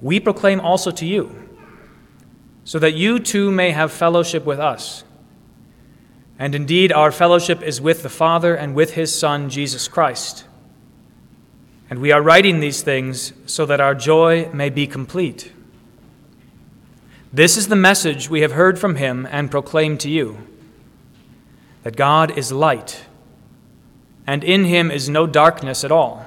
we proclaim also to you, so that you too may have fellowship with us. And indeed, our fellowship is with the Father and with his Son, Jesus Christ. And we are writing these things so that our joy may be complete. This is the message we have heard from him and proclaimed to you that God is light, and in him is no darkness at all.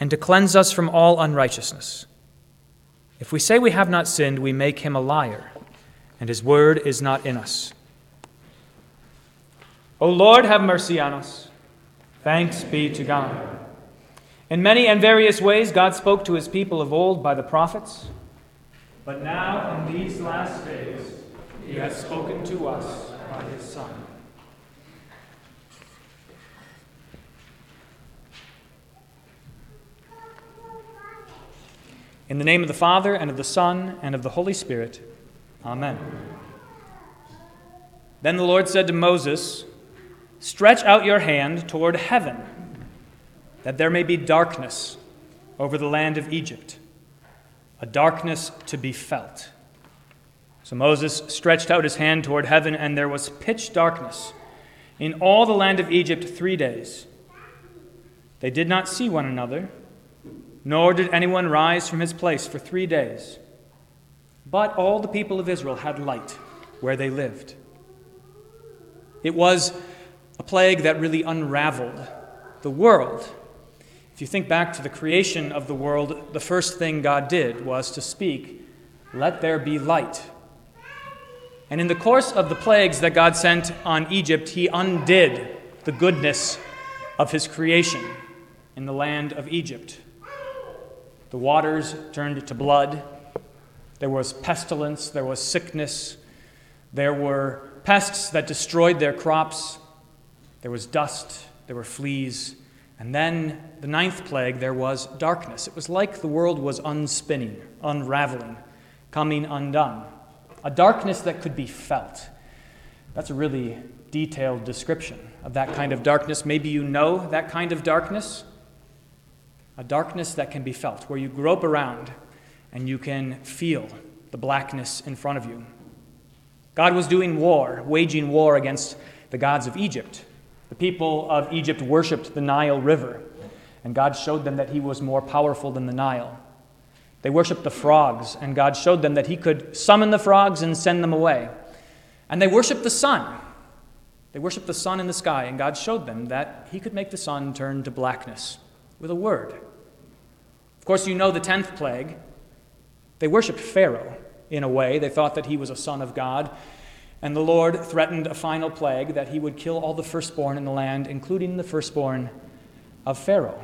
and to cleanse us from all unrighteousness. If we say we have not sinned, we make him a liar, and his word is not in us. O Lord, have mercy on us. Thanks be to God. In many and various ways, God spoke to his people of old by the prophets. But now, in these last days, he has spoken to us by his Son. In the name of the Father, and of the Son, and of the Holy Spirit. Amen. Then the Lord said to Moses, Stretch out your hand toward heaven, that there may be darkness over the land of Egypt, a darkness to be felt. So Moses stretched out his hand toward heaven, and there was pitch darkness in all the land of Egypt three days. They did not see one another nor did anyone rise from his place for three days. But all the people of Israel had light where they lived. It was a plague that really unraveled the world. If you think back to the creation of the world, the first thing God did was to speak, Let there be light. And in the course of the plagues that God sent on Egypt, he undid the goodness of his creation in the land of Egypt. The waters turned to blood. There was pestilence. There was sickness. There were pests that destroyed their crops. There was dust. There were fleas. And then the ninth plague, there was darkness. It was like the world was unspinning, unraveling, coming undone. A darkness that could be felt. That's a really detailed description of that kind of darkness. Maybe you know that kind of darkness a darkness that can be felt, where you grope around and you can feel the blackness in front of you. God was doing war, waging war against the gods of Egypt. The people of Egypt worshiped the Nile River, and God showed them that He was more powerful than the Nile. They worshiped the frogs, and God showed them that He could summon the frogs and send them away. And they worshiped the sun. They worshiped the sun in the sky, and God showed them that He could make the sun turn to blackness with a word course, you know the 10th plague. They worshiped Pharaoh in a way. They thought that he was a son of God. And the Lord threatened a final plague that he would kill all the firstborn in the land, including the firstborn of Pharaoh.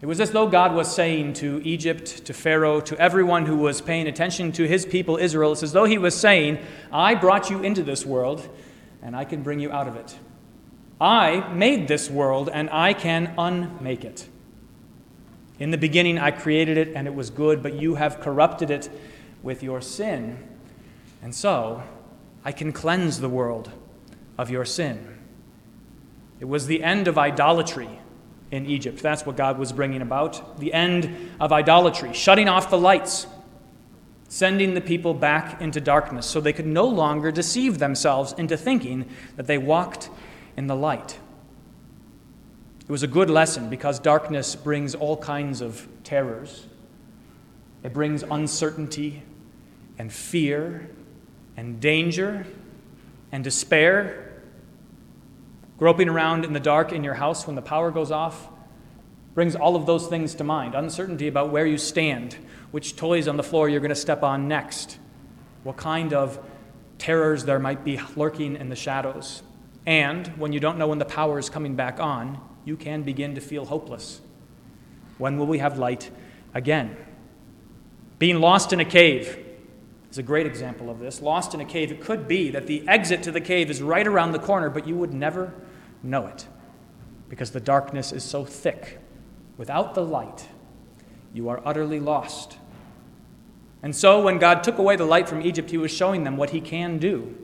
It was as though God was saying to Egypt, to Pharaoh, to everyone who was paying attention to his people Israel, it's as though he was saying, I brought you into this world, and I can bring you out of it. I made this world, and I can unmake it. In the beginning, I created it and it was good, but you have corrupted it with your sin. And so, I can cleanse the world of your sin. It was the end of idolatry in Egypt. That's what God was bringing about. The end of idolatry, shutting off the lights, sending the people back into darkness so they could no longer deceive themselves into thinking that they walked in the light. It was a good lesson because darkness brings all kinds of terrors. it brings uncertainty and fear and danger and despair. Groping around in the dark in your house when the power goes off brings all of those things to mind uncertainty about where you stand, which toys on the floor you're going to step on next, what kind of terrors there might be lurking in the shadows. And when you don't know when the power is coming back on, you can begin to feel hopeless. When will we have light again? Being lost in a cave is a great example of this. Lost in a cave, it could be that the exit to the cave is right around the corner, but you would never know it because the darkness is so thick. Without the light, you are utterly lost. And so, when God took away the light from Egypt, He was showing them what He can do.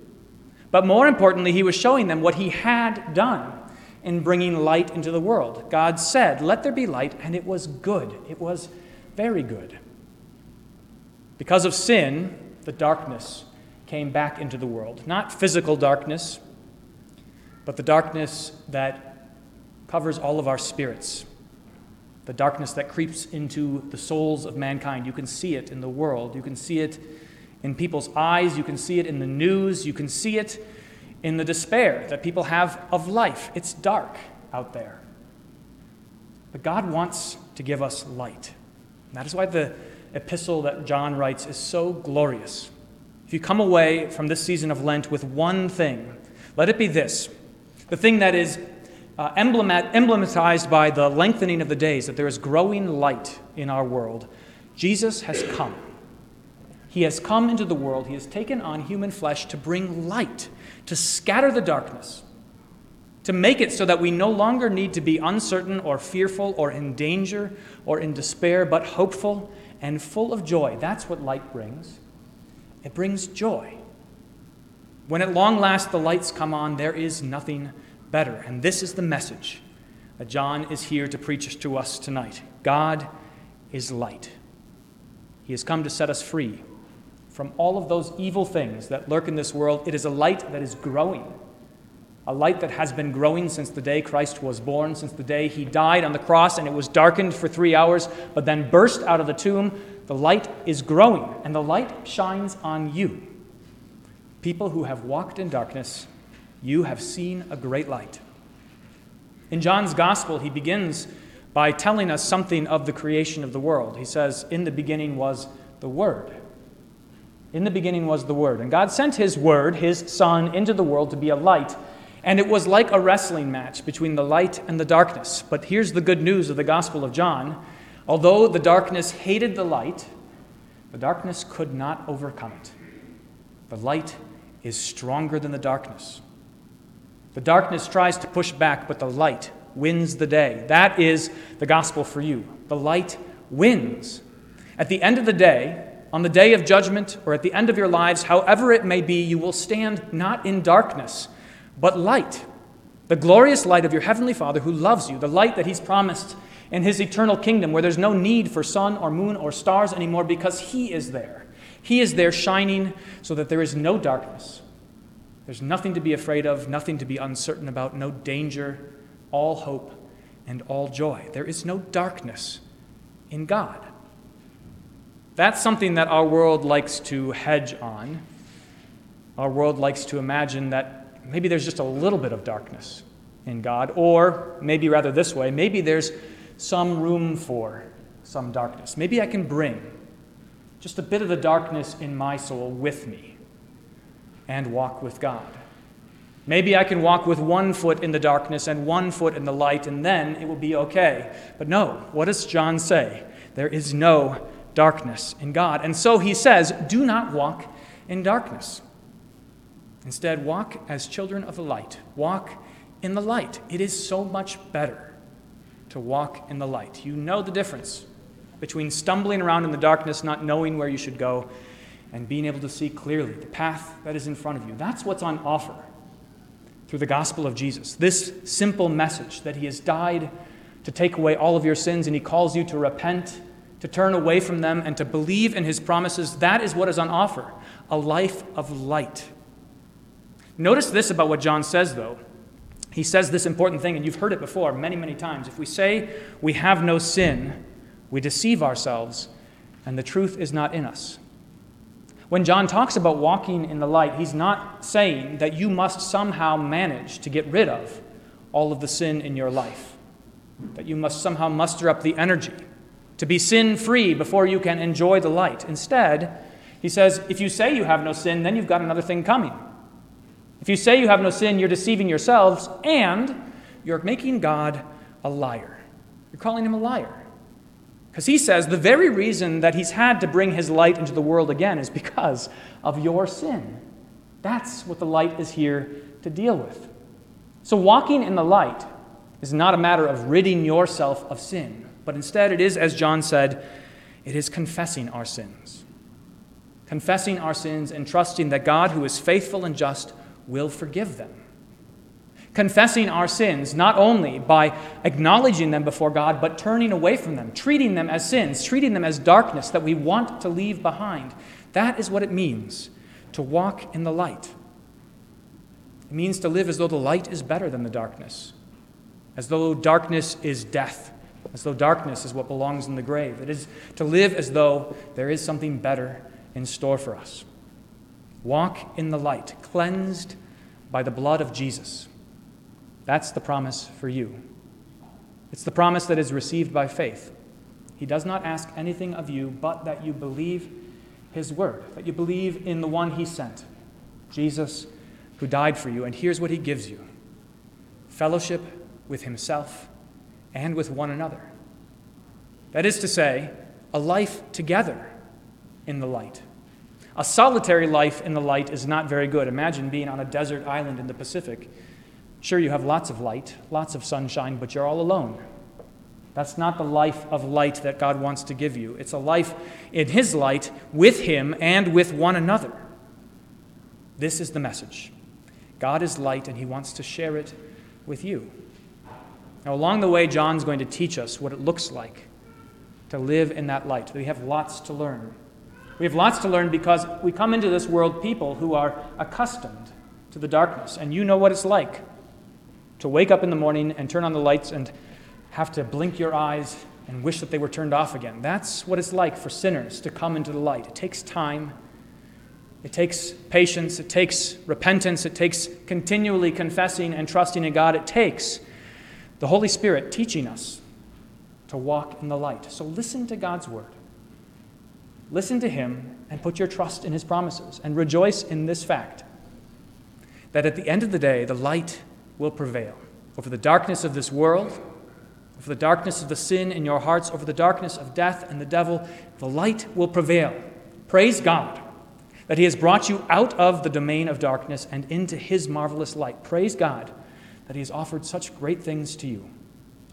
But more importantly, He was showing them what He had done in bringing light into the world. God said, Let there be light, and it was good. It was very good. Because of sin, the darkness came back into the world. Not physical darkness, but the darkness that covers all of our spirits, the darkness that creeps into the souls of mankind. You can see it in the world, you can see it in people's eyes, you can see it in the news, you can see it in the despair that people have of life. It's dark out there. But God wants to give us light. that is why the epistle that John writes is so glorious. If you come away from this season of Lent with one thing, let it be this the thing that is uh, emblematized by the lengthening of the days, that there is growing light in our world. Jesus has come. He has come into the world. He has taken on human flesh to bring light, to scatter the darkness, to make it so that we no longer need to be uncertain or fearful or in danger or in despair, but hopeful and full of joy. That's what light brings. It brings joy. When at long last the lights come on, there is nothing better. And this is the message that John is here to preach to us tonight God is light. He has come to set us free from all of those evil things that lurk in this world. It is a light that is growing a light that has been growing since the day Christ was born, since the day he died on the cross and it was darkened for three hours, but then burst out of the tomb. The light is growing, and the light shines on you. People who have walked in darkness, you have seen a great light. In John's gospel, he begins by telling us something of the creation of the world. He says, In the beginning was the Word. In the beginning was the Word. And God sent His Word, His Son, into the world to be a light and it was like a wrestling match between the light and the darkness. But here's the good news of the Gospel of John. Although the darkness hated the light, the darkness could not overcome it. The light is stronger than the darkness. The darkness tries to push back, but the light wins the day. That is the gospel for you. The light wins. At the end of the day, on the day of judgment, or at the end of your lives, however it may be, you will stand not in darkness but light. The glorious light of your heavenly Father who loves you, the light that He's promised in His eternal kingdom, where there's no need for sun or moon or stars anymore because He is there. He is there shining so that there is no darkness. There's nothing to be afraid of, nothing to be uncertain about, no danger, all hope and all joy. There is no darkness in God. That's something that our world likes to hedge on. Our world likes to imagine that maybe there's just a little bit of darkness in God, or maybe rather this way, maybe there's some room for some darkness. Maybe I can bring just a bit of the darkness in my soul with me and walk with God. Maybe I can walk with one foot in the darkness and one foot in the light, and then it will be okay. But no, what does John say? There is no darkness in God. And so he says, Do not walk in darkness. Instead, walk as children of the light. Walk in the light. It is so much better to walk in the light. You know the difference between stumbling around in the darkness, not knowing where you should go, and being able to see clearly the path that is in front of you. That's what's on offer through the gospel of Jesus. This simple message that He has died to take away all of your sins and He calls you to repent, to turn away from them, and to believe in His promises. That is what is on offer a life of light Notice this about what John says, though. He says this important thing, and you've heard it before many, many times. If we say we have no sin, we deceive ourselves, and the truth is not in us. When John talks about walking in the light, he's not saying that you must somehow manage to get rid of all of the sin in your life, that you must somehow muster up the energy to be sin free before you can enjoy the light. Instead, he says, if you say you have no sin, then you've got another thing coming. If you say you have no sin, you're deceiving yourselves and you're making God a liar. You're calling him a liar. Because he says the very reason that he's had to bring his light into the world again is because of your sin. That's what the light is here to deal with. So, walking in the light is not a matter of ridding yourself of sin, but instead it is, as John said, it is confessing our sins. Confessing our sins and trusting that God, who is faithful and just, will forgive them confessing our sins, not only by acknowledging them before God, but turning away from them, treating them as sins, treating them as darkness that we want to leave behind. That is what it means to walk in the light. It means to live as though the light is better than the darkness, as though darkness is death, as though darkness is what belongs in the grave. It is to live as though there is something better in store for us. Walk in the light, cleansed by the blood of Jesus. That's the promise for you. It's the promise that is received by faith. He does not ask anything of you but that you believe his word, that you believe in the one he sent, Jesus, who died for you. And here's what he gives you fellowship with himself and with one another. That is to say, a life together in the light. A solitary life in the light is not very good. Imagine being on a desert island in the Pacific Sure, you have lots of light, lots of sunshine, but you're all alone. That's not the life of light that God wants to give you. It's a life in His light with Him and with one another. This is the message God is light, and He wants to share it with you. Now, along the way, John's going to teach us what it looks like to live in that light. We have lots to learn. We have lots to learn because we come into this world people who are accustomed to the darkness, and you know what it's like to wake up in the morning and turn on the lights and have to blink your eyes and wish that they were turned off again. That's what it's like for sinners to come into the light. It takes time, it takes patience, it takes repentance, it takes continually confessing and trusting in God. It takes the Holy Spirit teaching us to walk in the light. So listen to God's word. Listen to Him and put your trust in His promises and rejoice in this fact that at the end of the day, the light will prevail over the darkness of this world, over the darkness of the sin in your hearts, over the darkness of death and the devil. The light will prevail. Praise God that He has brought you out of the domain of darkness and into His marvelous light. Praise God that He has offered such great things to you.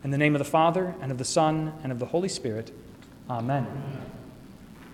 In the name of the Father, and of the Son, and of the Holy Spirit, Amen.